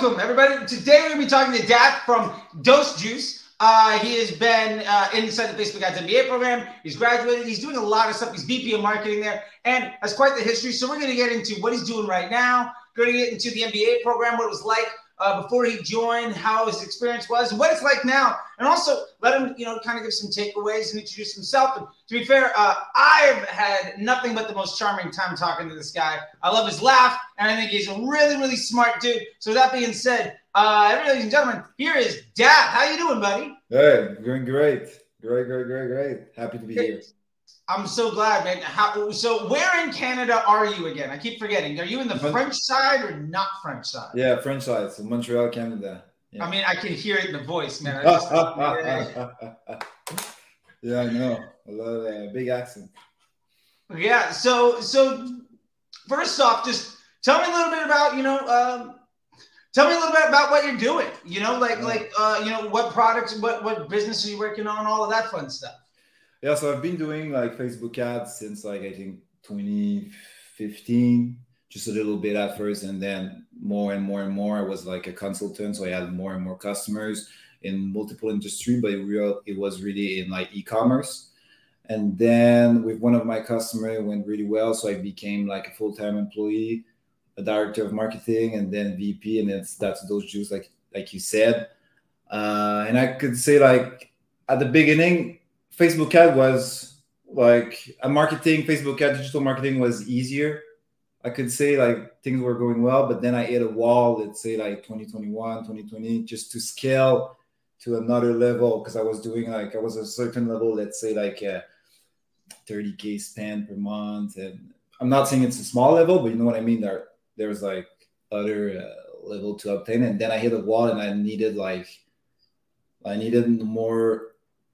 welcome everybody. Today we're going to be talking to Daath from Dose Juice. Uh, he has been uh, inside the Facebook Ads MBA program. He's graduated. He's doing a lot of stuff. He's VP of marketing there and has quite the history. So we're going to get into what he's doing right now. Going to get into the MBA program, what it was like uh, before he joined, how his experience was, and what it's like now, and also let him, you know, kind of give some takeaways and introduce himself. And to be fair, uh, I've had nothing but the most charming time talking to this guy. I love his laugh, and I think he's a really, really smart dude. So that being said, uh, ladies and gentlemen, here is Daath. How you doing, buddy? Hey, doing great, great, great, great, great. Happy to be here. I'm so glad, man. How, so, where in Canada are you again? I keep forgetting. Are you in the French side or not French side? Yeah, French side. So Montreal, Canada. Yeah. I mean, I can hear it in the voice, man. I just, yeah. I know. A lot of uh, big accent. Yeah. So, so first off, just tell me a little bit about you know. Um, tell me a little bit about what you're doing. You know, like yeah. like uh, you know what products, what what business are you working on, all of that fun stuff. Yeah, so I've been doing like Facebook ads since like I think 2015, just a little bit at first, and then more and more and more. I was like a consultant, so I had more and more customers in multiple industry, but it real it was really in like e-commerce. And then with one of my customers, it went really well, so I became like a full-time employee, a director of marketing, and then VP, and it's that's Dose Juice like like you said. Uh, and I could say like at the beginning Facebook ad was like a marketing, Facebook ad, digital marketing was easier. I could say like things were going well, but then I hit a wall, let's say like 2021, 2020, just to scale to another level because I was doing like I was a certain level, let's say like a 30k spend per month. And I'm not saying it's a small level, but you know what I mean? There there's like other uh, level to obtain. And then I hit a wall and I needed like I needed more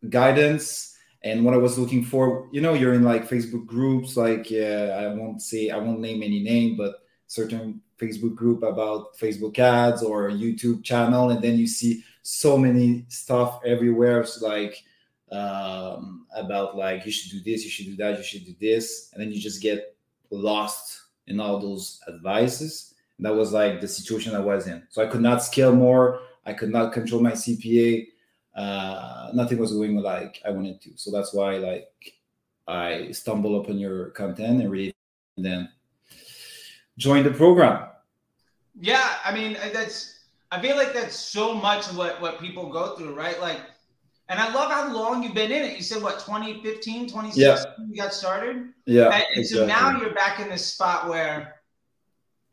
guidance. And what i was looking for you know you're in like facebook groups like i won't say i won't name any name but certain facebook group about facebook ads or youtube channel. And then you see so many stuff everywhere. It's like um, about like you should do this you should do that you should do this. And then you just get lost in all those advices. And that was like the situation i was in. So i could not scale more. I could not control my cpa uh, nothing was going like I wanted to. So that's why like I stumbled upon your content and really and then joined the program. Yeah, I mean that's I feel like that's so much what what people go through, right? Like and I love how long you've been in it. You said what 2015, 2016 yeah. you got started? Yeah. And, and exactly. so now you're back in this spot where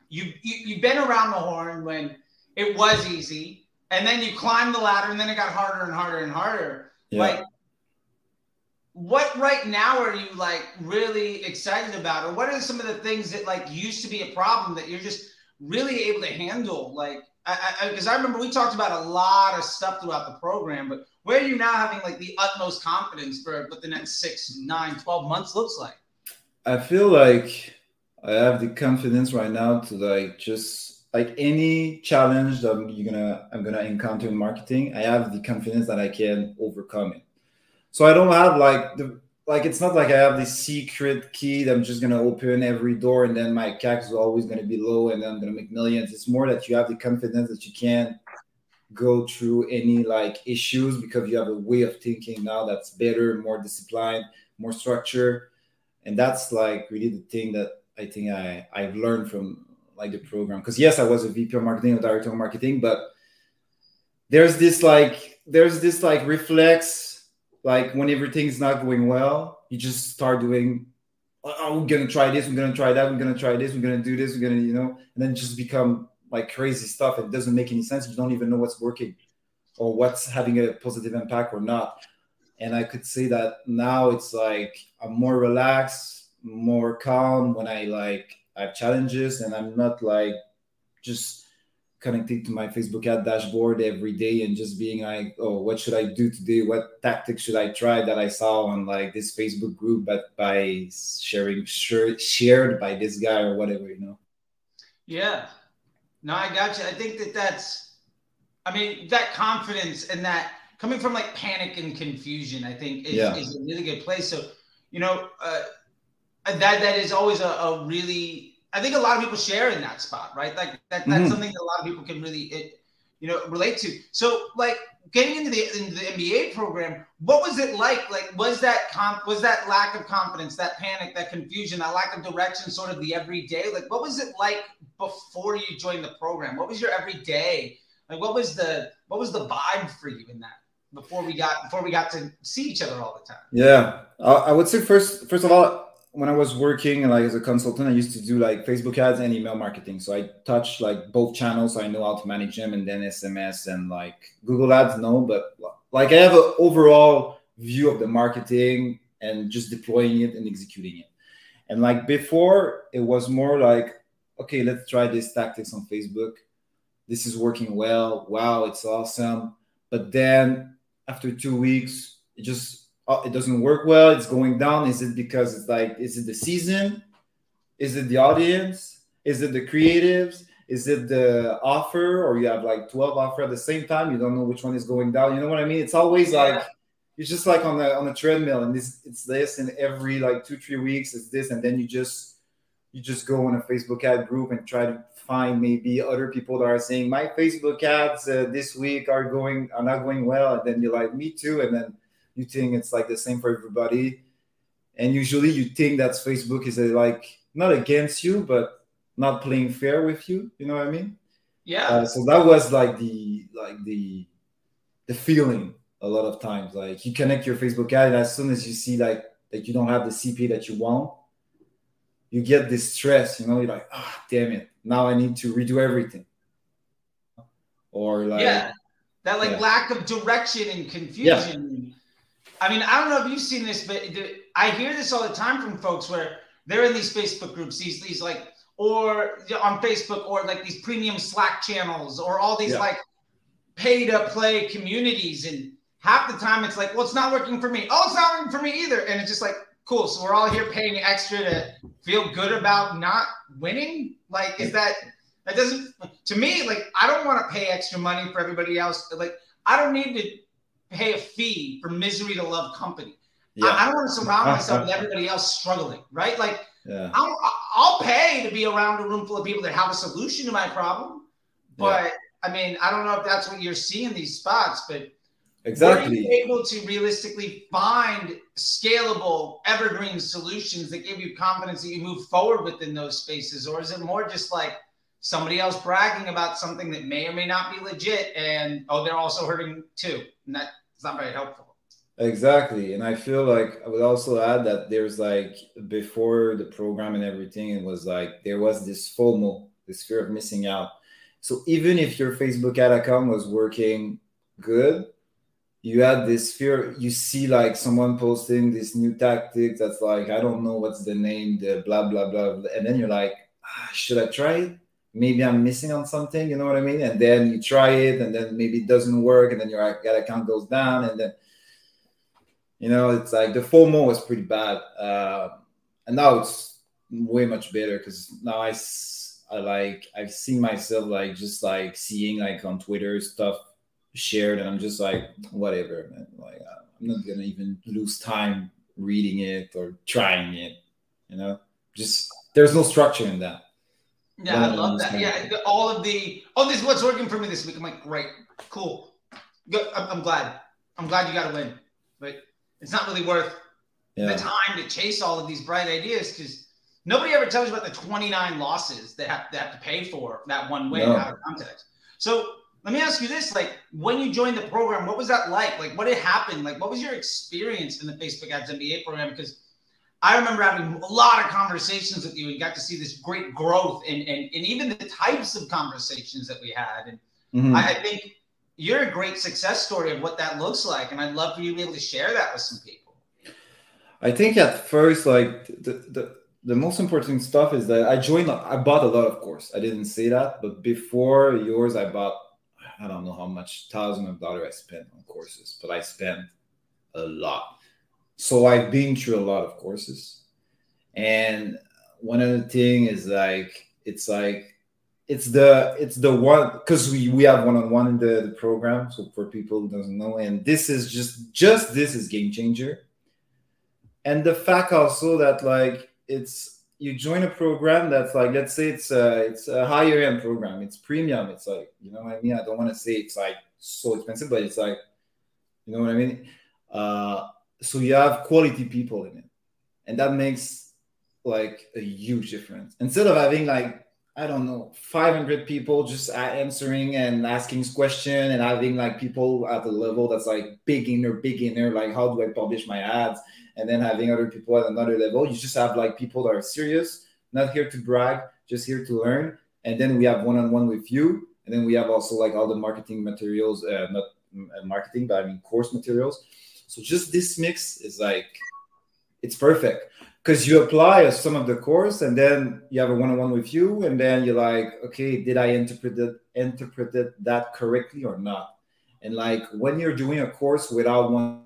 you, you you've been around the horn when it was easy and then you climb the ladder and then it got harder and harder and harder. Yeah. like what right now are you like really excited about? Or what are some of the things that like used to be a problem that you're just really able to handle? Like because I, I, I, remember we talked about a lot of stuff throughout the program but where are you now having like the utmost confidence for what the next six nine 12 months looks like? I feel like i have the confidence right now to like just like any challenge that you're gonna I'm gonna encounter in marketing, I have the confidence that I can overcome it. So I don't have like the like it's not like I have this secret key that I'm just gonna open every door and then my CAC is always gonna be low and then I'm gonna make millions. It's more that you have the confidence that you can go through any like issues because you have a way of thinking now that's better, more disciplined, more structure. And that's like really the thing that I think I, I've learned from like the program. Because yes i was a vp of marketing or director of marketing but there's this like there's this like reflex like when everything's not going well you just start doing oh, oh we're gonna try this we're gonna try that we're gonna try this we're gonna do this we're gonna you know and then just become like crazy stuff. It doesn't make any sense. You don't even know what's working or what's having a positive impact or not. And i could say that now it's like i'm more relaxed more calm when i like I have challenges and I'm not like just connecting to my Facebook ad dashboard every day and just being like, oh, what should I do today? What tactics should I try that I saw on like this Facebook group, but by sharing shared by this guy or whatever, you know? Yeah. No, I got you. I think that that's, I mean, that confidence and that coming from like panic and confusion, I think is, yeah. is a really good place. So, you know, uh, that that is always a, a really I think a lot of people share in that spot, right? Like that, that's mm-hmm. something that a lot of people can really, it, you know, relate to. So like getting into the into the MBA program, what was it like? Like was that comp was that lack of confidence, that panic, that confusion, that lack of direction, sort of the everyday? Like what was it like before you joined the program? What was your everyday? Like what was the what was the vibe for you in that? before we got before we got to see each other all the time? Yeah, I would say first first of all, when I was working like as a consultant, I used to do like Facebook ads and email marketing. So I touched like both channels. So I know how to manage them, and then SMS and like Google Ads. No, but like I have an overall view of the marketing and just deploying it and executing it. And like before, it was more like, okay, let's try this tactics on Facebook. This is working well. Wow, it's awesome. But then after two weeks, it just oh, it doesn't work well. It's going down. Is it because it's like, is it the season? Is it the audience? Is it the creatives? Is it the offer? Or you have like 12 offer at the same time? You don't know which one is going down. You know what I mean? It's always like it's just like on the on the treadmill, and this it's this, and every like two three weeks it's this, and then you just you just go in a Facebook ad group and try to find maybe other people that are saying my Facebook ads uh, this week are going are not going well, and then you're like me too, and then you think it's like the same for everybody, and usually you think that Facebook is like not against you, but not playing fair with you. You know what I mean? Yeah. Uh, so that was like the like the the feeling a lot of times. Like you connect your Facebook ad, and as soon as you see like that you don't have the CP that you want, you get this stress. You know, you're like, ah, oh, damn it, now I need to redo everything. Or like yeah, that like yeah. lack of direction and confusion. Yeah. I mean, I don't know if you've seen this, but I hear this all the time from folks where they're in these Facebook groups, these these like or on Facebook or like these premium Slack channels or all these yeah. like pay to play communities and half the time it's like, well, it's not working for me. Oh, it's not working for me either. And it's just like, cool. So we're all here paying extra to feel good about not winning. Like, is that that doesn't to me like I don't want to pay extra money for everybody else. Like, I don't need to pay a fee for misery to love company. Yeah. I, I, don't want to surround myself with everybody else struggling, right? Like, yeah. I'll, I'll pay to be around a room full of people that have a solution to my problem. But yeah. I mean, I don't know if that's what you're seeing these spots, but Exactly. Were you able to realistically find scalable, evergreen solutions that give you confidence that you move forward within those spaces? Or is it more just like somebody else bragging about something that may or may not be legit and, oh, they're also hurting too? And that's not very helpful. Exactly. And I feel like I would also add that there's like before the program and everything, it was like there was this FOMO, this fear of missing out. So even if your Facebook ad account was working good, you had this fear you see like someone posting this new tactic that's like i don't know what's the name the blah blah blah, and then you're like ah, should i try it maybe i'm missing on something you know what i mean and then you try it and then maybe it doesn't work and then your account goes down and then you know it's like the fomo was pretty bad uh, and now it's way much better because now i I like I've seen myself like just like seeing like on Twitter stuff shared, and I'm just like, whatever, man. Like, I'm not gonna even lose time reading it or trying it. You know, just there's no structure in that. Yeah, I love that. Yeah, all of the oh, this is what's working for me this week. I'm like, great, cool, good. I'm, I'm glad. I'm glad you got to win, but it's not really worth yeah. the time to chase all of these bright ideas because nobody ever tells you about the 29 losses that have, that have to pay for that one win no. out of context. So let me ask you this: like, when you joined the program, what was that like? Like, what had happened? Like, what was your experience in the Facebook Ads MBA program? Because I remember having a lot of conversations with you and got to see this great growth and and, and even the types of conversations that we had. And mm-hmm. I, I think you're a great success story of what that looks like, and I'd love for you to be able to share that with some people. I think at first, like the the the most important stuff is that I joined. I bought a lot, of course. I didn't say that, but before yours, I bought I don't know how much thousand of dollars I spent on courses, but I spent a lot. So I've been through a lot of courses. And one of the thing is like it's like it's the it's the one because we we have one-on-one in the, the program. So for people who doesn't know and this is just just this is game changer. And the fact also that like it's you join a program that's like let's say it's a it's a higher end program. It's premium. It's like you know what i mean? I don't want to say it's like so expensive but it's like you know what i mean? Uh so you have quality people in it and that makes like a huge difference instead of having like i don't know 500 people just answering and asking question and having like people at the level that's like beginner beginner like how do i publish my ads and then having other people at another level. You just have like people that are serious, not here to brag, just here to learn. And then we have one on one with you. And then we have also like all the marketing materials, uh, not uh, marketing, but I mean course materials. So just this mix is like, it's perfect. Because you apply some of the course and then you have a one-on-one with you and then you're like okay did i interpret it interpreted that correctly or not? And like when you're doing a course without one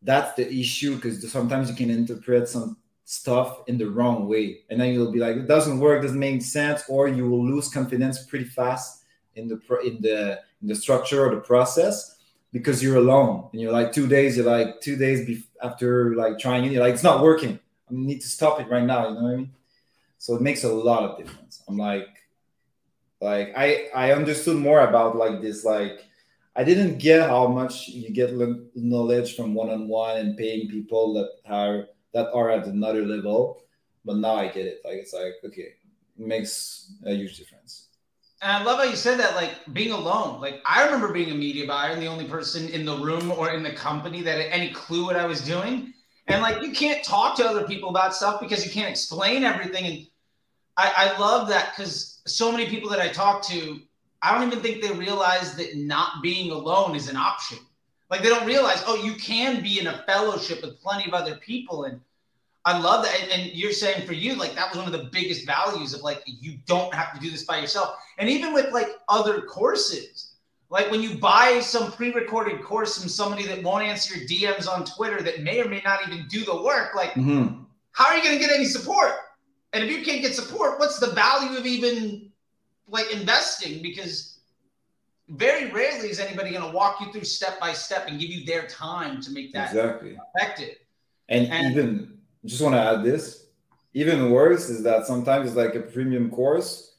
that's the issue because sometimes you can interpret some stuff in the wrong way. And then you'll be like it doesn't work doesn't make sense or you will lose confidence pretty fast in the in the in the structure or the process because you're alone and you're like two days you're like two days after like trying it you're like it's not working i need to stop it right now you know what i mean so it makes a lot of difference i'm like like i i understood more about like this like I didn't get how much you get knowledge from one on one and paying people that are that are at another level, but now I get it. Like it's like okay, it makes a huge difference. And I love how you said that, like being alone. Like I remember being a media buyer and the only person in the room or in the company that had any clue what I was doing. And like you can't talk to other people about stuff because you can't explain everything. And I, I love that because so many people that I talk to I don't even think they realize that not being alone is an option. Like they don't realize, oh, you can be in a fellowship with plenty of other people. And I love that. And, and, you're saying for you, like that was one of the biggest values of like, you don't have to do this by yourself. And even with like other courses, like when you buy some pre-recorded course from somebody that won't answer your DMs on Twitter that may or may not even do the work, like mm-hmm. how are you going to get any support? And if you can't get support, what's the value of even like investing because very rarely is anybody going to walk you through step by step and give you their time to make that exactly effective. And, and even just want to add this, even worse is that sometimes it's like a premium course,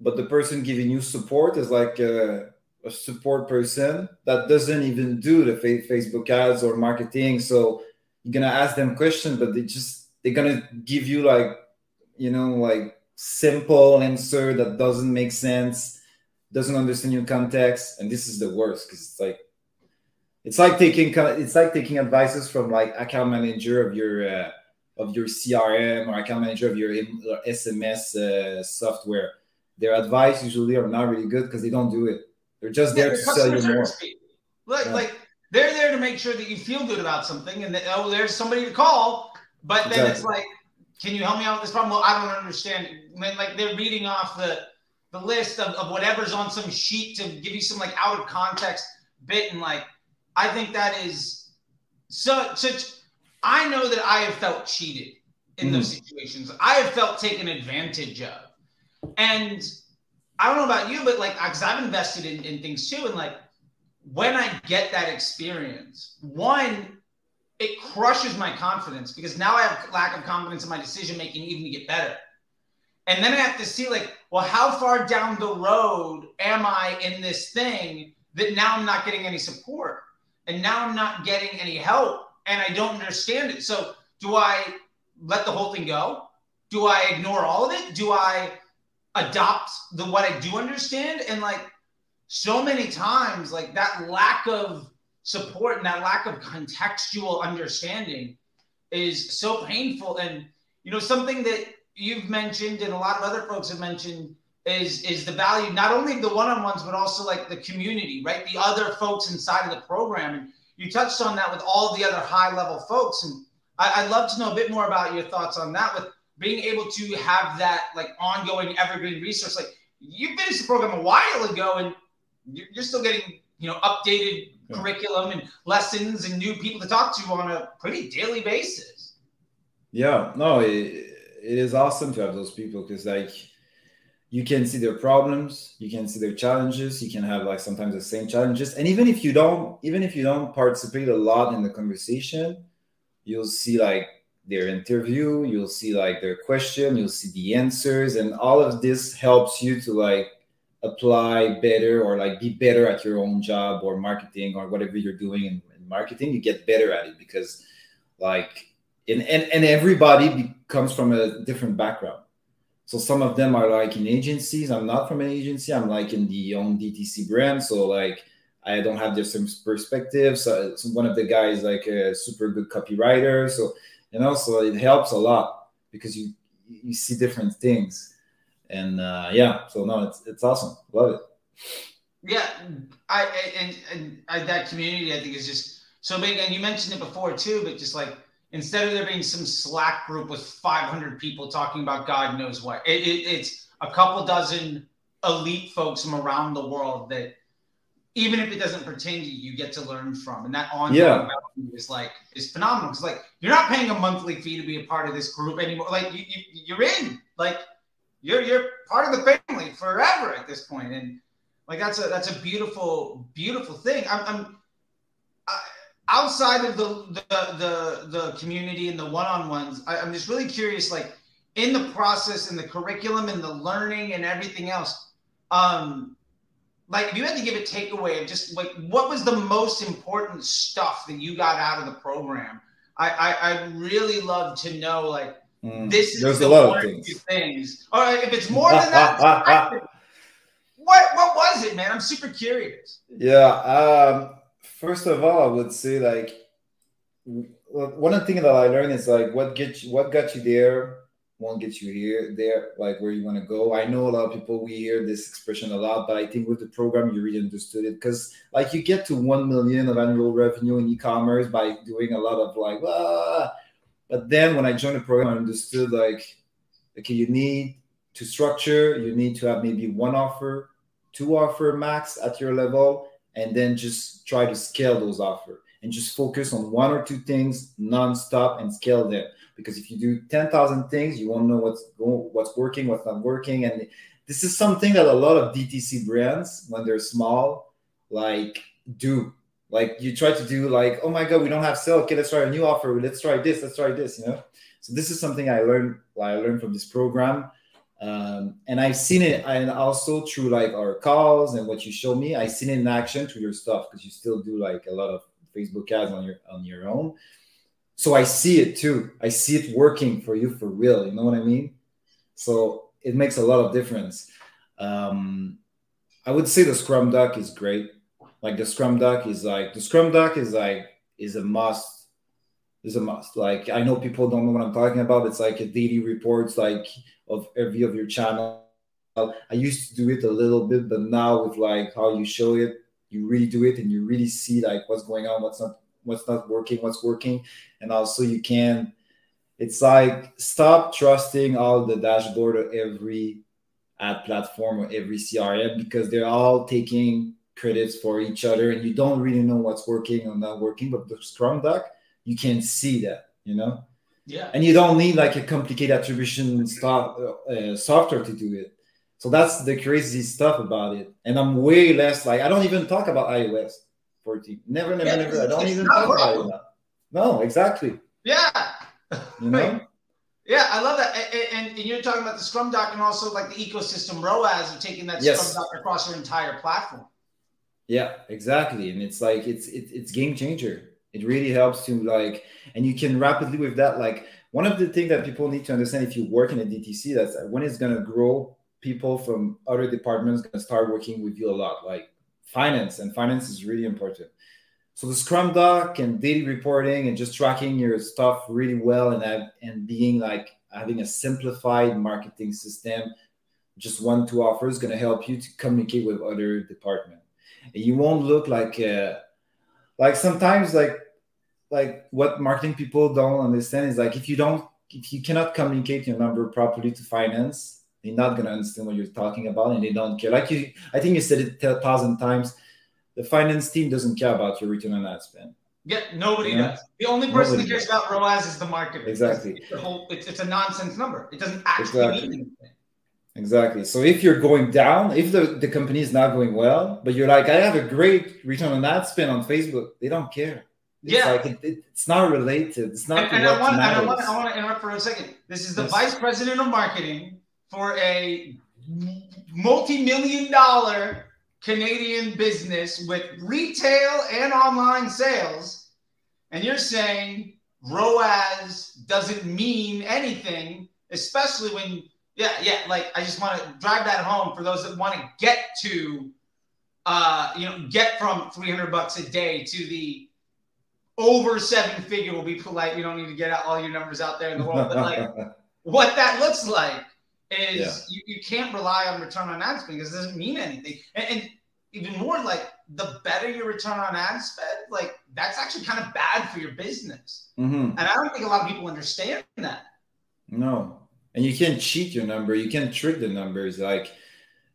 but the person giving you support is like a, a support person that doesn't even do the Facebook ads or marketing. So you're gonna ask them questions, but they just they're gonna give you like you know like simple answer that doesn't make sense, doesn't understand your context, and this is the worst because it's like it's like taking it's like taking advices from like account manager of your uh, of your CRM or account manager of your SMS uh, software. Their advice usually are not really good because they don't do it. They're just there to sell you more. Like, yeah. like they're there to make sure that you feel good about something, and that oh, there's somebody to call. But then exactly. it's like can you help me out with this problem? Well, I don't understand. When like they're reading off the the list of, of whatever's on some sheet to give you some like out of context bit and like I think that is so such I know that I have felt cheated in mm those situations. I have felt taken advantage of. And I don't know about you, but like because I've invested in, in things too. And like when I get that experience, one, it crushes my confidence because now I have lack of confidence in my decision making even to get better. And then I have to see like, well, how far down the road am I in this thing that now I'm not getting any support and now I'm not getting any help and I don't understand it. So do I let the whole thing go? Do I ignore all of it? Do I adopt the what I do understand? And like so many times, like that lack of support and that lack of contextual understanding is so painful. And you know, something that you've mentioned and a lot of other folks have mentioned is is the value not only the one-on-ones but also like the community, right? The other folks inside of the program. And you touched on that with all the other high-level folks. And I, I'd love to know a bit more about your thoughts on that with being able to have that like ongoing evergreen resource. Like you finished the program a while ago and you're still getting you know updated yeah. curriculum and lessons and new people to talk to on a pretty daily basis. Yeah, no, it, it is awesome to have those people because like you can see their problems, you can see their challenges, you can have like sometimes the same challenges, and even if you don't, even if you don't participate a lot in the conversation, you'll see like their interview, you'll see like their question, you'll see the answers, and all of this helps you to like apply better or like be better at your own job or marketing or whatever you're doing in, in marketing. You get better at it because like and, and and everybody be, comes from a different background. So some of them are like in agencies. I'm not from an agency. I'm like in the own DTC brand. So like I don't have the same perspective. So, so one of the guys like a super good copywriter. So and also it helps a lot because you you see different things and uh yeah so no it's it's awesome love it yeah i and, and that community i think is just so big and you mentioned it before too but just like instead of there being some slack group with 500 people talking about god knows what it, it, it's a couple dozen elite folks from around the world that even if it doesn't pertain to you, you get to learn from. And that ongoing yeah. is like is phenomenal. It's like you're not paying a monthly fee to be a part of this group anymore. Like you, you you're in. Like you're you're part of the family forever at this point. And like that's a that's a beautiful beautiful thing. I'm, I'm outside of the, the the the community and the one-on-ones. I, I'm just really curious, like in the process and the curriculum and the learning and everything else. Um, like if you had to give a takeaway of just like what was the most important stuff that you got out of the program i i, I really love to know like mm, this is there's the a lot of things. things or if it's more than that what what was it man i'm super curious yeah um first of all i would say like one of the things that i learned is like what get you, what got you there won't get you here there like where you want to go i know a lot of people we hear this expression a lot but i think with the program you really understood it because like you get to 1 million of annual revenue in e-commerce by doing a lot of like ah. but then when i joined the program i understood like okay you need to structure you need to have maybe one offer two offer max at your level and then just try to scale those offer and just focus on one or two things non-stop and scale them because if you do 10,000 things, you won't know what's going, what's working, what's not working. And this is something that a lot of DTC brands, when they're small, like do. Like you try to do like, oh my God, we don't have sale. Okay, let's try a new offer. Let's try this. Let's try this, you know? So this is something I learned, I learned from this program. Um, and I've seen it, and also through like our calls and what you show me, I've seen it in action through your stuff because you still do like a lot of Facebook ads on your on your own so I see it too. I see it working for you for real. You know what I mean? So it makes a lot of difference. Um, I would say the Scrum Doc is great. Like the Scrum Doc is like the Scrum Doc is like is a must. Is a must. Like I know people don't know what I'm talking about. It's like a daily reports like of every of your channel. I used to do it a little bit, but now with like how you show it, you really do it and you really see like what's going on, what's not what's not working, what's working, and also you can. It's like stop trusting all the dashboard of every ad platform or every CRM because they're all taking credits for each other, and you don't really know what's working or not working. But the Scrum Doc, you can see that, you know. Yeah. And you don't need like a complicated attribution stuff, uh, software to do it. So that's the crazy stuff about it. And I'm way less like I don't even talk about iOS. 14. Never, never, yeah, never. I don't even talk about it. No, exactly. Yeah. You know? Yeah, I love that. And, and, you're talking about the Scrum Doc and also like the ecosystem ROAS of taking that yes. Scrum Doc across your entire platform. Yeah, exactly. And it's like it's it, it's game changer. It really helps to like, and you can rapidly with that. Like one of the things that people need to understand if you work in a DTC, that's when it's gonna grow, people from other departments gonna start working with you a lot. Like finance, and finance is really important. So the Scrum Doc and daily reporting and just tracking your stuff really well and and being like having a simplified marketing system, just one two offers, going to help you to communicate with other department. And you won't look like uh, like sometimes like like what marketing people don't understand is like if you don't if you cannot communicate your number properly to finance they're not going to understand what you're talking about and they don't care. Like you, I think you said it a thousand times. The finance team doesn't care about your return on ad spend. Yeah, nobody does. The only person nobody that cares does. about ROAS is the market. Exactly. It's, the whole, it's, it's, a nonsense number. It doesn't actually exactly. mean anything. Exactly. So if you're going down, if the, the company is not going well, but you're like, I have a great return on ad spend on Facebook, they don't care. It's yeah. like it, it, it's not related. It's not. And, and I, want, I want. I want to interrupt for a second. This is the yes. vice president of marketing for a multi-million dollar Canadian business with retail and online sales, and you're saying ROAS doesn't mean anything, especially when, yeah, yeah, like I just want to drive that home for those that want to get to, uh, you know, get from 300 bucks a day to the over seven figure. We'll be polite. You don't need to get all your numbers out there in the world, but like what that looks like is yeah. you, you can't rely on return on ad spend because it doesn't mean anything. And, and, even more like the better your return on ad spend, like that's actually kind of bad for your business. Mm-hmm. And I don't think a lot of people understand that. No. And you can't cheat your number. You can't trick the numbers. Like,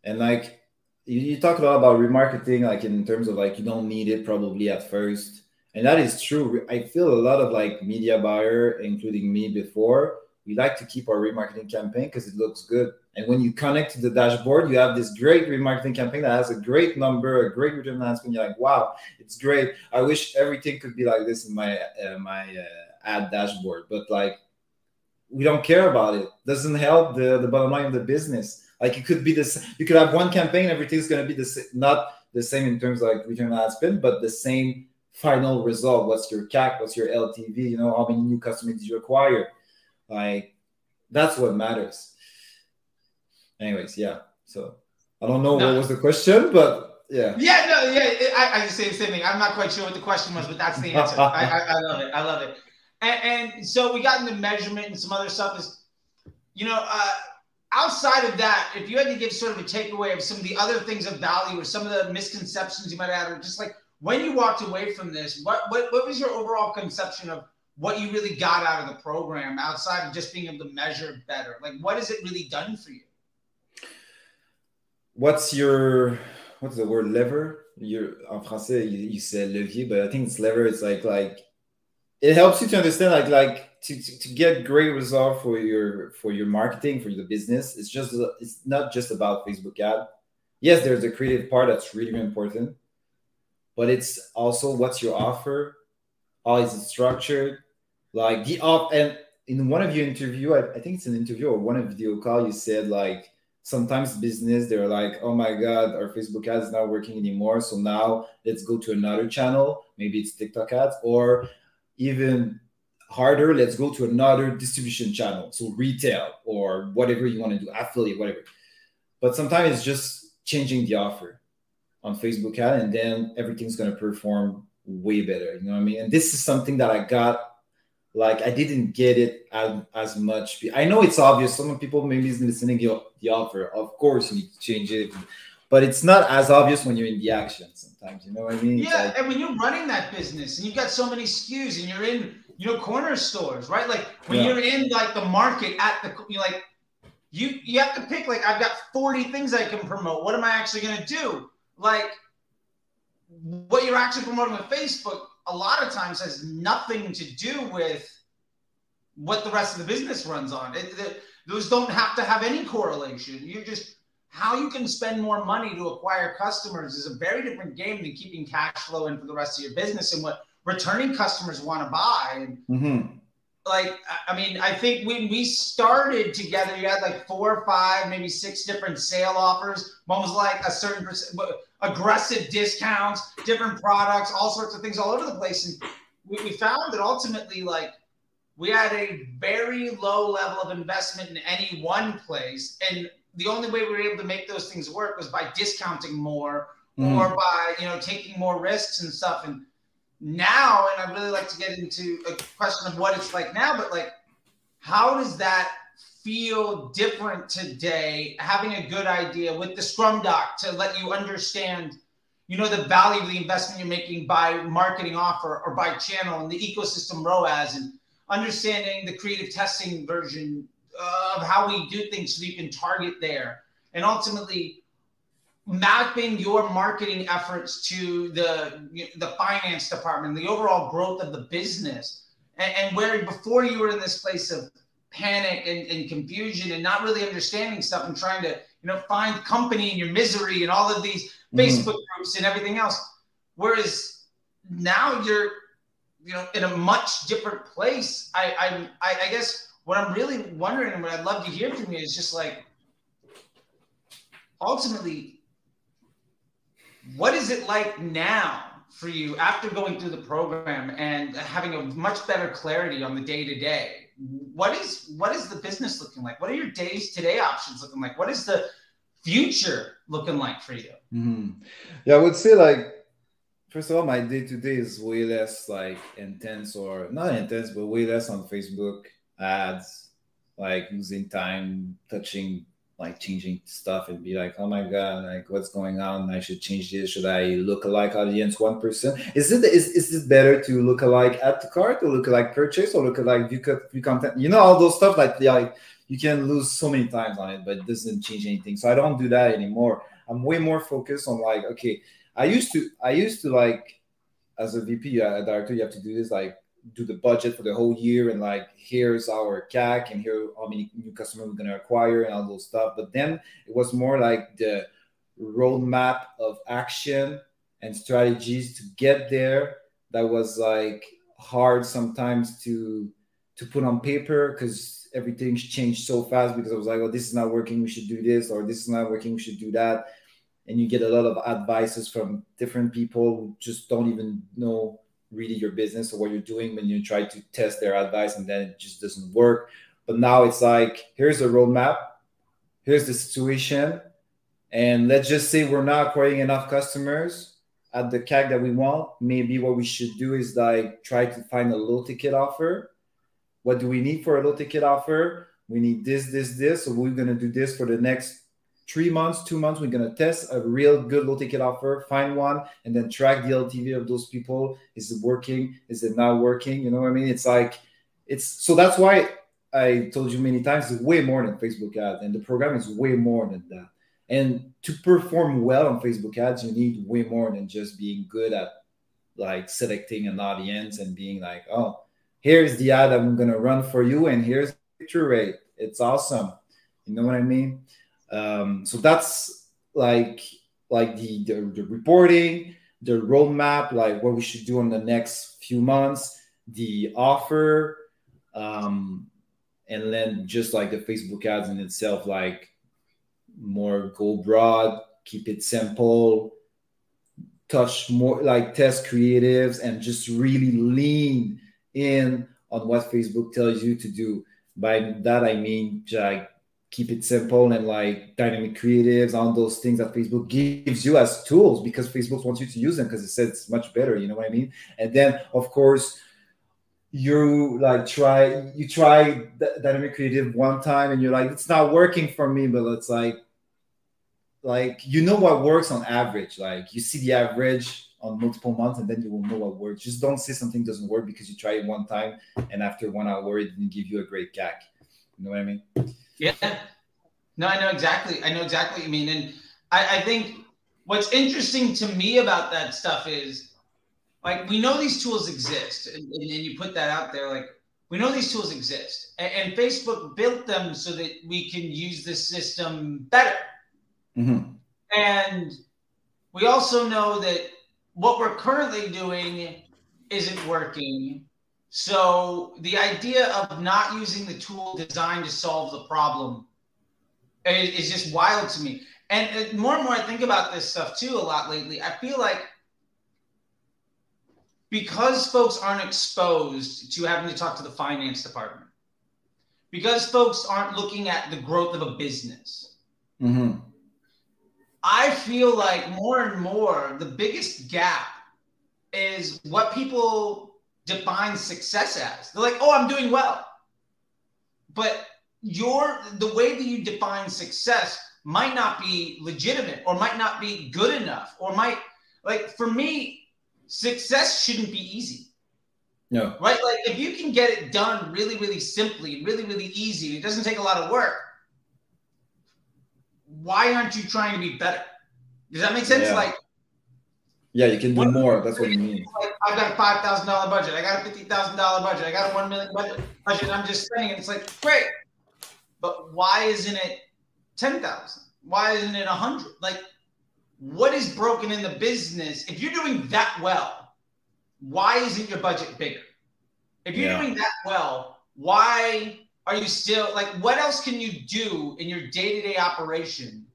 and like you, you talk a lot about remarketing, like in terms of like you don't need it probably at first. And that is true. I feel a lot of like media buyer, including me before, we like to keep our remarketing campaign because it looks good. And when you connect to the dashboard, you have this great remarketing campaign that has a great number, a great return on ad You're like, wow, it's great. I wish everything could be like this in my uh, my uh, ad dashboard. But like, we don't care about it. Doesn't help the the bottom line of the business. Like, it could be this. You could have one campaign, everything's going to be the not the same in terms of like return on ad spend, but the same final result. What's your CAC? What's your LTV? You know, how many new customers did you acquire? Like that's what matters. Anyways, yeah. So I don't know no. what was the question, but yeah. Yeah, no, yeah. I, I just say the same thing. I'm not quite sure what the question was, but that's the answer. I, I, I, love it. I love it. And, and, so we got into measurement and some other stuff. Is you know, uh, outside of that, if you had to give sort of a takeaway of some of the other things of value or some of the misconceptions you might have, or just like when you walked away from this, what what, what was your overall conception of what you really got out of the program outside of just being able to measure better? Like, what has it really done for you? What's your what's the word lever? You're en français you, you said levier, but I think it's lever. It's like like it helps you to understand like like to, to, to get great result for your for your marketing for the business. It's just it's not just about Facebook ad. Yes, there's a creative part that's really important, but it's also what's your offer, how is it structured, like the op and in one of your interview I, I, think it's an interview or one of video call you said like sometimes business they're like oh my god our facebook ads not working anymore so now let's go to another channel. Maybe it's tiktok ads or even harder let's go to another distribution channel so retail or whatever you want to do affiliate whatever. But sometimes it's just changing the offer on facebook ad and then everything's going to perform way better you know what i mean and this is something that i got like I didn't get it as, as much. I know it's obvious. Some people maybe is listening the, the offer. Of course, you need to change it, but it's not as obvious when you're in the action. Sometimes, you know what I mean? Yeah, like, and when you're running that business and you've got so many SKUs and you're in, you know, corner stores, right? Like when yeah. you're in like the market at the, you like, you you have to pick. Like I've got 40 things I can promote. What am I actually going to do? Like what you're actually promoting with Facebook a lot of times has nothing to do with what the rest of the business runs on. It, it, those don't have to have any correlation. You just how you can spend more money to acquire customers is a very different game than keeping cash flow in for the rest of your business and what returning customers want to buy. Mm-hmm. Like, I mean, I think when we started together, you had like four or five, maybe six different sale offers. One was like a certain percent aggressive discounts, different products, all sorts of things all over the place. And we, we found that ultimately, like, we had a very low level of investment in any one place. And the only way we were able to make those things work was by discounting more mm. or by, you know, taking more risks and stuff. And now, and I'd really like to get into a question of what it's like now, but like, how does that feel different today having a good idea with the scrum doc to let you understand you know the value of the investment you're making by marketing offer or by channel and the ecosystem roas and understanding the creative testing version of how we do things so you can target there and ultimately mapping your marketing efforts to the the finance department the overall growth of the business and, and where before you were in this place of panic and, and confusion and not really understanding stuff and trying to you know find company in your misery and all of these mm-hmm. facebook groups and everything else whereas now you're you know, in a much different place. I, I, I, I guess what I'm really wondering and what I'd love to hear from you is just like, ultimately, what is it like now for you after going through the program and having a much better clarity on the day to day? What is what is the business looking like? What are your days today options looking like? What is the future looking like for you? Mm-hmm. Yeah, I would say like first of all, my day to day is way less like intense or not intense, but way less on Facebook ads, like losing time touching like changing stuff and be like, oh my god, like what's going on? I should change this. Should I look alike audience one person? Is it is, is it better to look alike add to cart or look alike purchase or look alike view, view content? You know all those stuff like like you can lose so many times on it, but it doesn't change anything. So I don't do that anymore. I'm way more focused on like okay I used to I used to like as a VP uh, a director you have to do this like do the budget for the whole year and like here's our CAC and here how many new customers we're gonna acquire and all those stuff. But then it was more like the roadmap of action and strategies to get there. That was like hard sometimes to to put on paper because everything's changed so fast because I was like, oh, this is not working, we should do this, or this is not working, we should do that and you get a lot of advices from different people who just don't even know really your business or what you're doing when you try to test their advice and then it just doesn't work but now it's like here's a roadmap here's the situation and let's just say we're not acquiring enough customers at the CAC that we want. Maybe what we should do is like try to find a low ticket offer. What do we need for a low ticket offer? We need this, this, this. So we're gonna do this for the next three months, two months, we're gonna test a real good low ticket offer, find one, and then track the LTV of those people. Is it working? Is it not working? You know what I mean? It's like it's so that's why I told you many times it's way more than Facebook ads, and the program is way more than that. And to perform well on Facebook ads, you need way more than just being good at like selecting an audience and being like, oh, here's the ad I'm gonna run for you, and here's the click rate. It's awesome. You know what I mean? Um, so that's like like the, the, the reporting, the roadmap, like what we should do in the next few months, the offer, um, and then just like the Facebook ads in itself, like more go broad, keep it simple, touch more like test creatives, and just really lean in on what Facebook tells you to do. By that I mean like keep it simple and like dynamic creatives on those things that Facebook gives you as tools because Facebook wants you to use them because it says it's much better. You know what I mean? And then of course you like try you try dynamic creative one time and you're like it's not working for me, but it's like like you know what works on average. Like you see the average on multiple months and then you will know what works. Just don't say something doesn't work because you try it one time and after one hour it didn't give you a great CAC. You know what I mean? Yeah. No, I know exactly. I know exactly what you mean. And I, I think what's interesting to me about that stuff is like we know these tools exist and, and, you put that out there like we know these tools exist and, and, facebook built them so that we can use the system better mm-hmm. and we also know that what we're currently doing isn't working so the idea of not using the tool designed to solve the problem is, just wild to me. And more and more I think about this stuff too a lot lately. I feel like because folks aren't exposed to having to talk to the finance department, because folks aren't looking at the growth of a business, mm-hmm. I feel like more and more the biggest gap is what people define success as. They're like, oh, I'm doing well. But your the way that you define success might not be legitimate or might not be good enough or might like for me, success shouldn't be easy. No. Right? Like if you can get it done really, really simply, really, really easy, it doesn't take a lot of work. Why aren't you trying to be better? Does that make sense? Yeah. Like yeah, you can do more. That's what you mean. Like, I've got a five thousand dollar budget. I got a fifty thousand dollar budget. I got a one million budget. Budget. I'm just saying, it's like great, but why isn't it ten thousand? Why isn't it a hundred? Like, what is broken in the business? If you're doing that well, why isn't your budget bigger? If you're Yeah. doing that well, why are you still like what else can you do in your day-to-day operation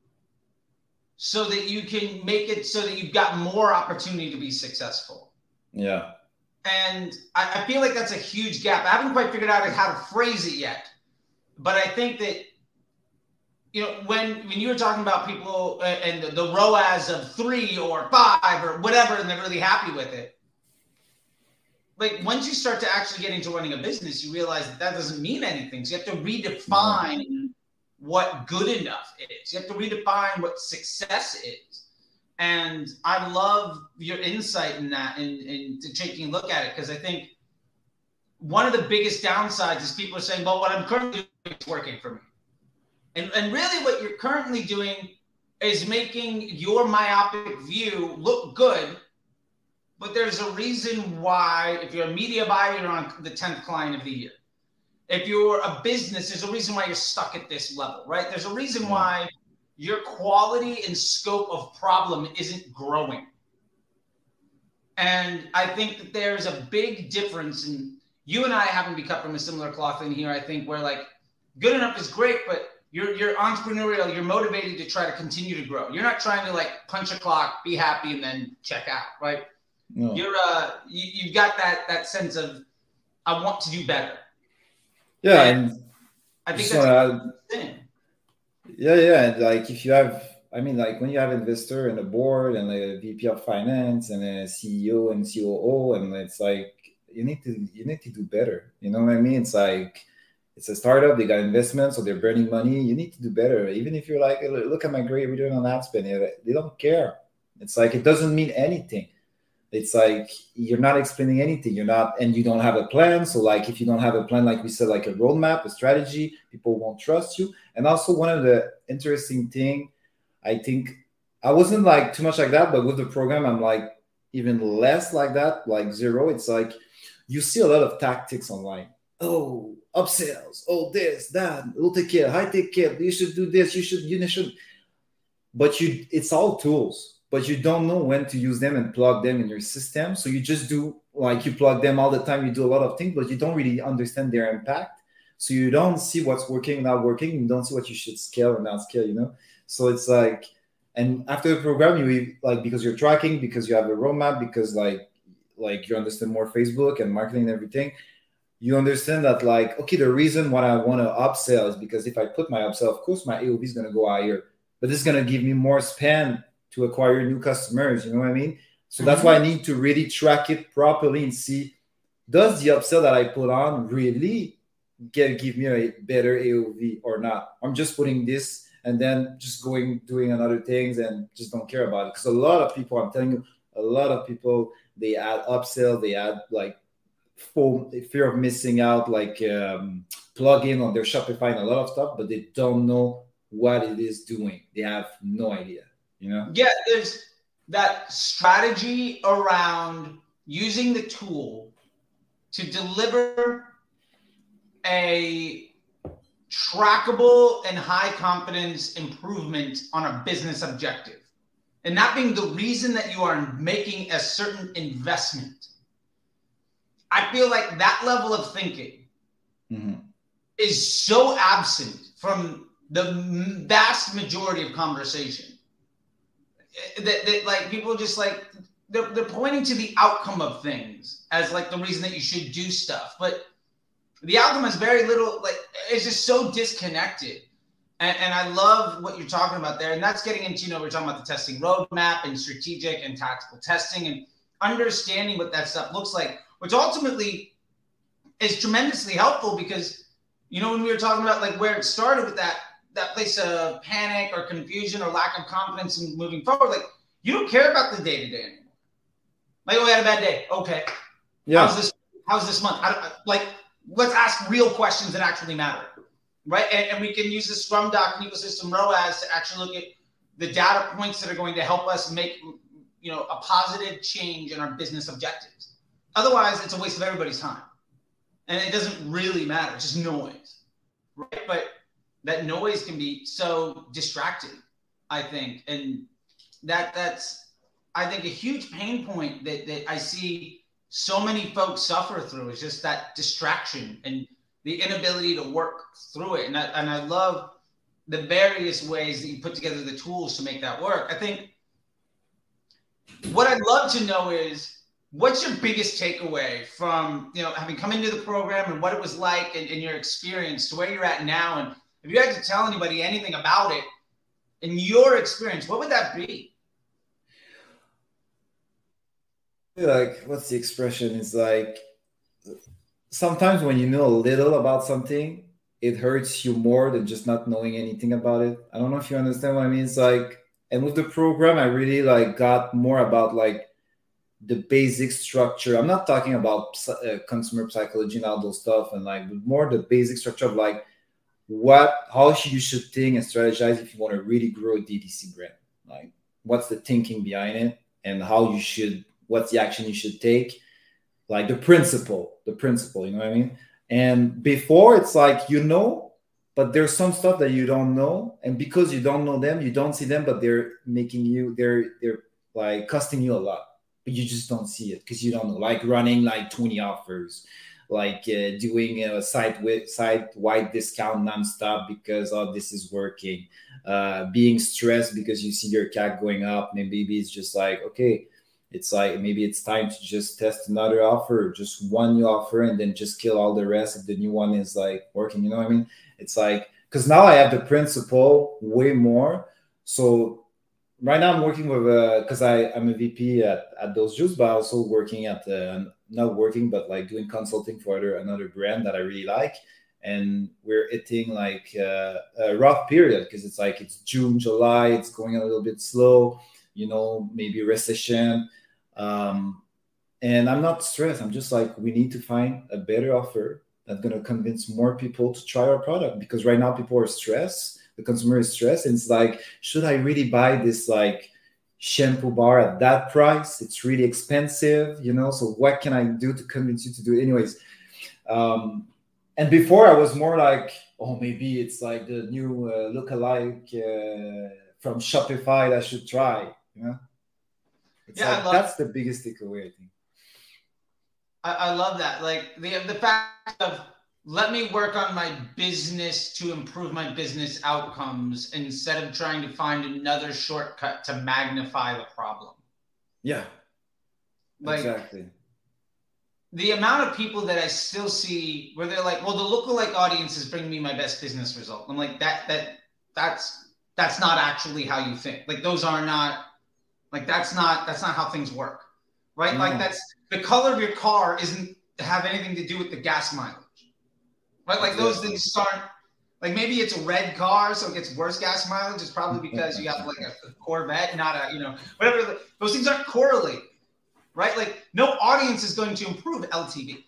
so that you can make it so that you've got more opportunity to be successful? Yeah. And I, I feel like that's a huge gap. I haven't quite figured out how to phrase it yet, but I think that you know when when you were talking about people uh, and the, the ROAS of three or five or whatever, and they're really happy with it. Like once you start to actually get into running a business, you realize that that doesn't mean anything. So you have to redefine what good enough is. You have to redefine what success is. And I love your insight in that and, and taking a look at it because I think one of the biggest downsides is people are saying, well, what I'm currently doing is working for me. And, and really, what you're currently doing is making your myopic view look good. But there's a reason why, if you're a media buyer, you're on the 10th client of the year. If you're a business, there's a reason why you're stuck at this level, right? There's a reason why your quality and scope of problem isn't growing. And I think that there's a big difference in you and I haven't be cut from a similar cloth in here. I think where like good enough is great, but you're you're entrepreneurial, you're motivated to try to continue to grow. You're not trying to like punch a clock, be happy, and then check out, right? No. You're uh you, you've got that that sense of I want to do better. Yeah, And and I think that's a add- thing. Yeah, yeah. And like if you have, I mean, like when you have investor and a board and a VP of finance and a CEO and COO, and it's like you need to you need to do better. You know what I mean? It's like it's a startup. They got investment, so they're burning money. You need to do better. Even if you're like, look at my great return on ad spend. They don't care. It's like it doesn't mean anything. It's like you're not explaining anything. You're not, and you don't have a plan. So, like, if you don't have a plan, like we said, like a roadmap, a strategy, people won't trust you. And also, one of the interesting thing, I think, I wasn't like too much like that, but with the program, I'm like even less like that, like zero. It's like you see a lot of tactics online. Oh, upsells. Oh, this, that, low take care, high take care. You should do this. You should. You should. But you, it's all tools but you don't know when to use them and plug them in your system. So you just do like you plug them all the time. You do a lot of things, but you don't really understand their impact. So you don't see what's working, not working. You don't see what you should scale and not scale. You know. So it's like, and after the program, you like because you're tracking, because you have a roadmap, because like like you understand more Facebook and marketing and everything. You understand that like okay, the reason why I want to upsell is because if I put my upsell, of course my AOV is going to go higher, but this is going to give me more spend to acquire new customers. You know what I mean? So that's mm-hmm. why I need to really track it properly and see does the upsell that I put on really get give me a better AOV or not? I'm just putting this and then just going doing another things and just don't care about it. Because a lot of people, I'm telling you, a lot of people they add upsell, they add like fear of missing out, like um, plug-in on their Shopify and a lot of stuff, but they don't know what it is doing. They have no idea you know yeah there's that strategy around using the tool to deliver a trackable and high confidence improvement on a business objective and that being the reason that you are making a certain investment i feel like that level of thinking mm-hmm. is so absent from the vast majority of conversation that, that like people just like they're, they're pointing to the outcome of things as like the reason that you should do stuff but the album is very little like it's just so disconnected and, and i love what you're talking about there and that's getting into you know we're talking about the testing roadmap and strategic and tactical testing and understanding what that stuff looks like which ultimately is tremendously helpful because you know when we were talking about like where it started with that that place of panic or confusion or lack of confidence in moving forward, like you don't care about the day to day anymore. Like, oh, we had a bad day. Okay. Yeah. How's this? How's this month? like, let's ask real questions that actually matter, right? And, and we can use the Scrum Doc and ecosystem ROAS to actually look at the data points that are going to help us make, you know, a positive change in our business objectives. Otherwise, it's a waste of everybody's time, and it doesn't really matter. It's just noise, right? But that noise can be so distracting i think and that that's i think a huge pain point that, that i see so many folks suffer through is just that distraction and the inability to work through it. And I, and I love the various ways that you put together the tools to make that work. I think what I'd love to know is what's your biggest takeaway from you know having come into the program and what it was like and, and your experience to where you're at now and if you had to tell anybody anything about it in your experience what would that be like what's the expression? It's like sometimes when you know a little about something it hurts you more than just not knowing anything about it. I don't know if you understand what i mean. It's like and with the program i really like got more about like the basic structure. I'm not talking about uh, consumer psychology and all those stuff and like more the basic structure of like what how you should think and strategize if you want to really grow a DTC brand. Like what's the thinking behind it and how you should what's the action you should take like the principle the principle you know what i mean? And before it's like you know but there's some stuff that you don't know and because you don't know them you don't see them but they're making you they're they're like costing you a lot but you just don't see it because you don't know like running like 20 offers like uh, doing a site with site wide discount nonstop because oh this is working uh, being stressed because you see your CAC going up maybe it's just like okay it's like maybe it's time to just test another offer, just one new offer, and then just kill all the rest if the new one is like working. You know what I mean? It's like because now I have the principle way more. So right now I'm working with because uh, I I'm a VP at, at Dose Juice, but also working at uh, not working but like doing consulting for other, another brand that I really like. And we're hitting like uh, a rough period because it's like it's June, July, it's going a little bit slow you know, maybe recession. Um, and I'm not stressed. I'm just like, we need to find a better offer that's going to convince more people to try our product because right now people are stressed. The consumer is stressed. And it's like, should I really buy this like shampoo bar at that price? It's really expensive, you know? So what can I do to convince you to do it? Anyways, um, and before I was more like, oh, maybe it's like the new uh, lookalike uh, from Shopify that I should try. You know, it's yeah, like, love, that's the biggest takeaway. I think. I, I love that. Like the the fact of let me work on my business to improve my business outcomes instead of trying to find another shortcut to magnify the problem. Yeah. Like, exactly. The amount of people that I still see where they're like, well, the lookalike audience is bringing me my best business result. I'm like, that that that's that's not actually how you think. Like those are not like that's not that's not how things work, right? No. Like that's the color of your car isn't have anything to do with the gas mileage, right? Like those things aren't like maybe it's a red car, so it gets worse gas mileage. It's probably because you have like a, Corvette, not a you know whatever. Those things aren't correlated, right? Like no audience is going to improve LTV.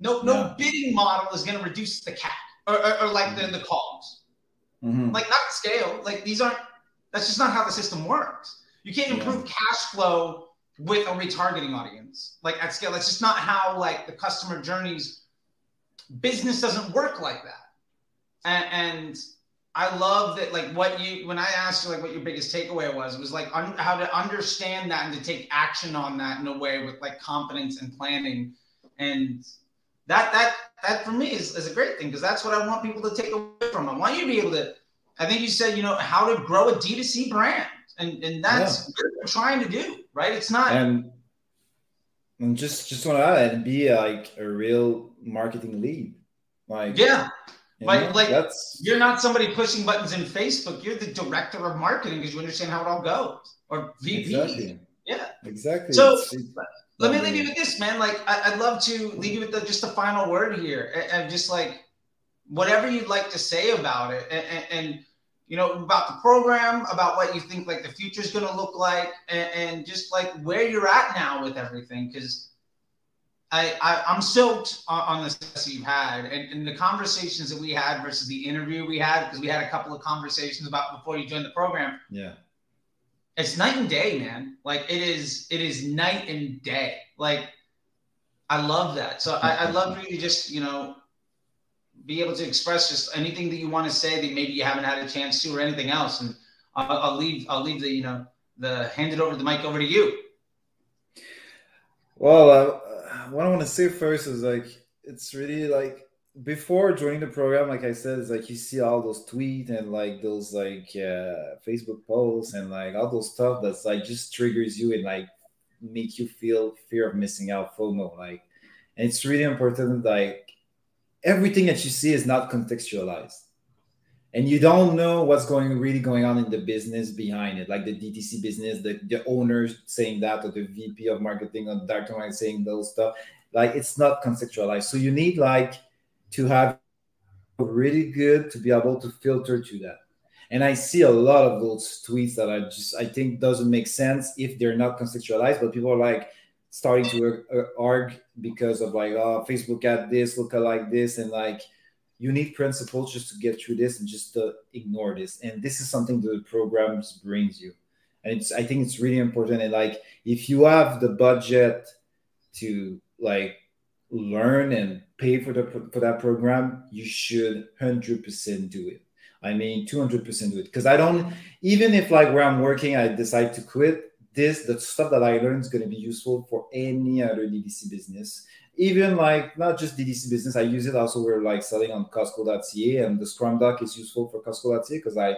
No no bidding model is going to reduce the CAC or, or, or like mm-hmm. the the calls. Mm-hmm. Like not scale. Like these aren't. That's just not how the system works. You can't improve yeah. cash flow with a retargeting audience like at scale. That's just not how like the customer journeys. Business doesn't work like that. And, and I love that like what you when I asked you like what your biggest takeaway was it was like un, how to understand that and to take action on that in a way with like confidence and planning and that that that for me is, is a great thing because that's what I want people to take away from. I want you to be able to. I think you said you know how to grow a D2C brand and and that's yeah. what we're trying to do, right? It's not. And, and just just want to add and be like a real marketing lead, like yeah. Like, know, like that's... you're not somebody pushing buttons in Facebook. You're the director of marketing because you understand how it all goes. Or VP. Exactly. Yeah. Exactly. So it's, it's, let me leave you with this, man. Like I, would love to leave you with the, just the final word here, and, and, just like whatever you'd like to say about it, and, and you know, about the program, about what you think like the future is going to look like, and, and, just like where you're at now with everything. Because I, I am stoked on, on the success you've had, and, and the conversations that we had versus the interview we had, because we had a couple of conversations about before you joined the program. Yeah, it's night and day, man. Like it is, it is night and day. Like I love that. So I, I love for you to just you know be able to express just anything that you want to say that maybe you haven't had a chance to or anything else. And I'll, I'll leave, I'll leave the, you know, the hand it over the mic over to you. Well, uh, what I want to say first is like it's really like before joining the program, like I said, it's like you see all those tweets and like those like uh, Facebook posts and like all those stuff that's like just triggers you and like make you feel fear of missing out, FOMO. Like, and it's really important. Like everything that you see is not contextualized, and you don't know what's going really going on in the business behind it, like the DTC business, the the owners saying that, or the VP of marketing or director marketing saying those stuff. Like it's not contextualized, so you need like to have really good to be able to filter to that. And I see a lot of those tweets that I just I think doesn't make sense if they're not contextualized, but people are like starting to uh, argue because of like oh Facebook at this, look at like this, and like you need principles just to get through this and just to ignore this. And this is something that the programs brings you. And it's I think it's really important. And like if you have the budget to like learn and pay for the for that program, you should hundred percent do it. I mean, two hundred percent do it because I don't even if like where I'm working, I decide to quit. This the stuff that I learned is going to be useful for any other DTC business. Even like not just DTC business, I use it also. We're like selling on Costco.ca, and the Scrum Doc is useful for Costco.ca because I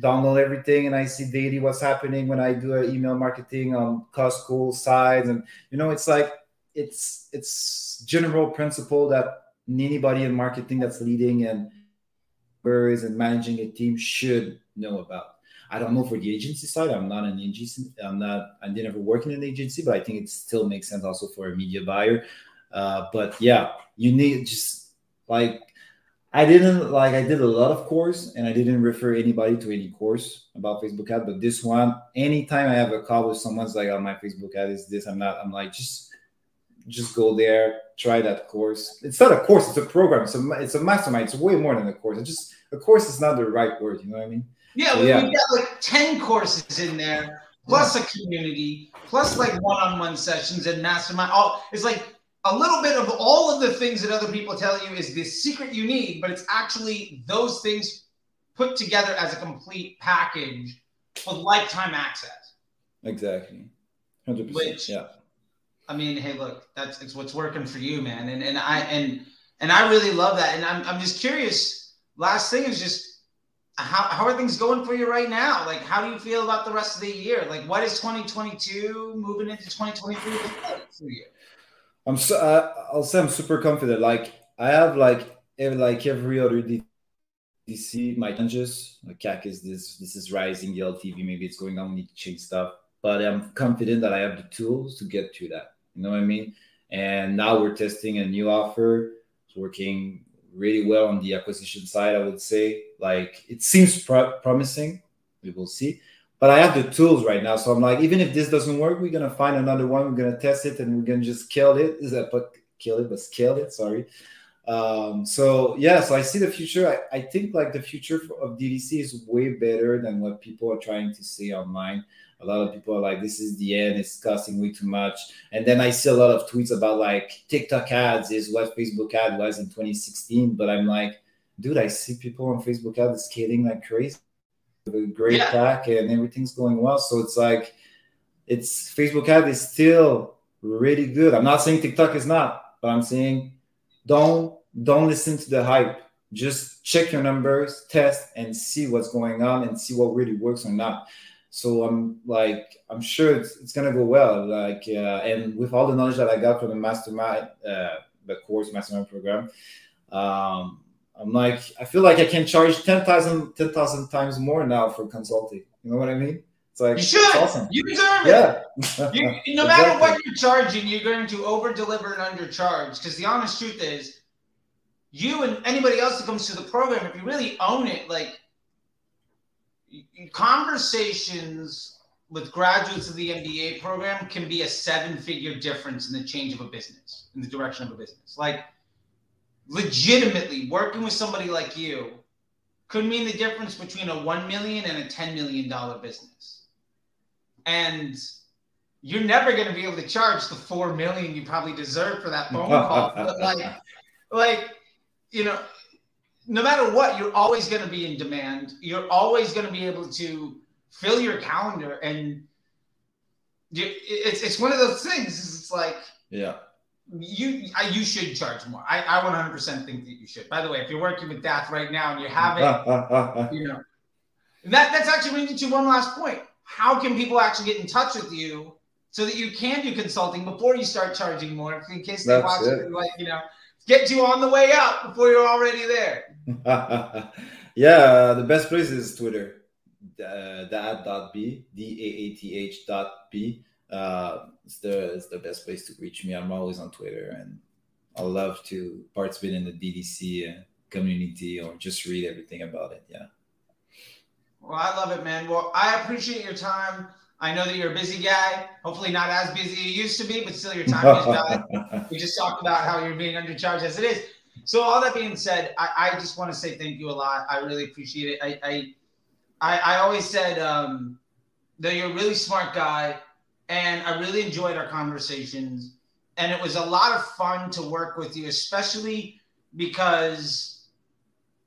download everything and I see daily what's happening when I do an email marketing on Costco sides, and you know, it's like it's it's general principle that anybody in marketing that's leading and and managing a team should know about. I don't know for the agency side. I'm not an agency. I'm not. I didn't ever work in an agency, but I think it still makes sense also for a media buyer. Uh, but yeah, you need just like I didn't like I did a lot of course and I didn't refer anybody to any course about Facebook ad. But this one, anytime I have a call with someone's like, "Oh, my Facebook ad is this," I'm not. I'm like, just just go there, try that course. It's not a course; it's a program. It's a it's a mastermind. It's way more than a course. It's just a course is not the right word. You know what I mean? Yeah, we, yeah. we got like ten courses in there, plus a community, plus like one-on-one sessions and mastermind. All it's like a little bit of all of the things that other people tell you is the secret you need, but it's actually those things put together as a complete package with lifetime access. Exactly. 100%. Which, yeah. I mean, hey, look, that's it's what's working for you, man. And and I and and I really love that. And I'm I'm just curious. Last thing is just how how are things going for you right now? Like, how do you feel about the rest of the year? Like, what is 2022 moving into 2023 for you? I'm so uh, I'll say I'm super confident. Like I have like every, like every other DTC my challenges. Like CAC is this this is rising. The LTV maybe it's going down. We need to change stuff, but I'm confident that I have the tools to get to that. You know what I mean? And now we're testing a new offer. It's working really well on the acquisition side, I would say. Like it seems pro- promising. We will see. But I have the tools right now. So I'm like, even if this doesn't work, we're gonna find another one. We're gonna test it and we're gonna just kill it. Is that but kill it, but scale it, sorry. Um, so yeah, so I see the future. I, I think like the future of DTC is way better than what people are trying to say online a lot of people are like, this is the end, it's costing way too much. And then I see a lot of tweets about like TikTok ads is what Facebook ad was in 2016. But I'm like, dude, I see people on Facebook ads scaling like crazy with a great yeah. pack and everything's going well. So it's like, it's Facebook ad is still really good. I'm not saying TikTok is not, but I'm saying don't don't listen to the hype. Just check your numbers, test, and see what's going on and see what really works or not. So I'm like, I'm sure it's, it's gonna go well. Like, uh, and with all the knowledge that I got from the mastermind, uh, the course mastermind program, um, I'm like, I feel like I can charge 10,000 10, times more now for consulting. You know what I mean? It's like, you should. Awesome. You deserve it. Yeah. you, no matter exactly. what you're charging, you're going to over deliver and undercharge. Because the honest truth is, you and anybody else that comes to the program, if you really own it, like conversations with graduates of the MBA program can be a seven figure difference in the change of a business, in the direction of a business. Like, legitimately, working with somebody like you could mean the difference between a 1 million and a $10 million business. And you're never going to be able to charge the 4 million you probably deserve for that phone call. but like, like, you know, no matter what, you're always going to be in demand. You're always going to be able to fill your calendar, and you, it's it's one of those things. It's like yeah, you I, you should charge more. I, I 100% think that you should. By the way, if you're working with Daath right now and you have it, you know, that that's actually me to one last point. How can people actually get in touch with you so that you can do consulting before you start charging more? In case they watch it, like you know, get you on the way up before you're already there. yeah, the best place is Twitter. Uh, daath.b d-a-a-t-h dot b uh, it's the it's the best place to reach me. I'm always on Twitter, and I love to participate in the DTC uh, community or just read everything about it. Yeah. Well, I love it, man. Well, I appreciate your time. I know that you're a busy guy. Hopefully, not as busy as you used to be, but still, your time is valuable. we just talked about how you're being undercharged as it is. So, all that being said, I, I just want to say thank you a lot. I really appreciate it. I I, I, I always said um, that you're a really smart guy and I really enjoyed our conversations. And it was a lot of fun to work with you, especially because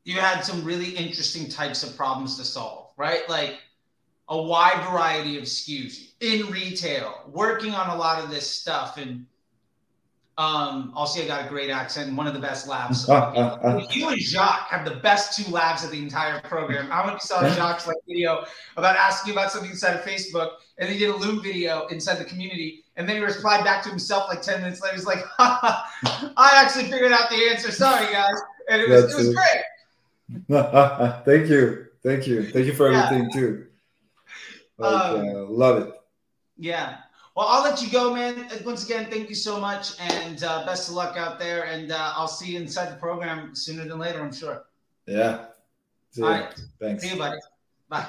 you had some really interesting types of problems to solve, right? Like a wide variety of SKUs in retail, working on a lot of this stuff. And um, also, I got a great accent, one of the best laughs. you and Jacques have the best two laughs of the entire program. I want you saw Jacques' like video about asking about something inside of Facebook, and he did a Loom video inside the community, and then he replied back to himself like ten minutes later. He's like, "I actually figured out the answer. Sorry, guys," and it was That's it was it. great. thank you, thank you, thank you for yeah. everything too. Like, um, uh, love it. Yeah. Well, I'll let you go, man. Once again, thank you so much, and uh, best of luck out there. And uh, I'll see you inside the program sooner than later, I'm sure. Yeah. See All right. Thanks. See you, buddy. Bye.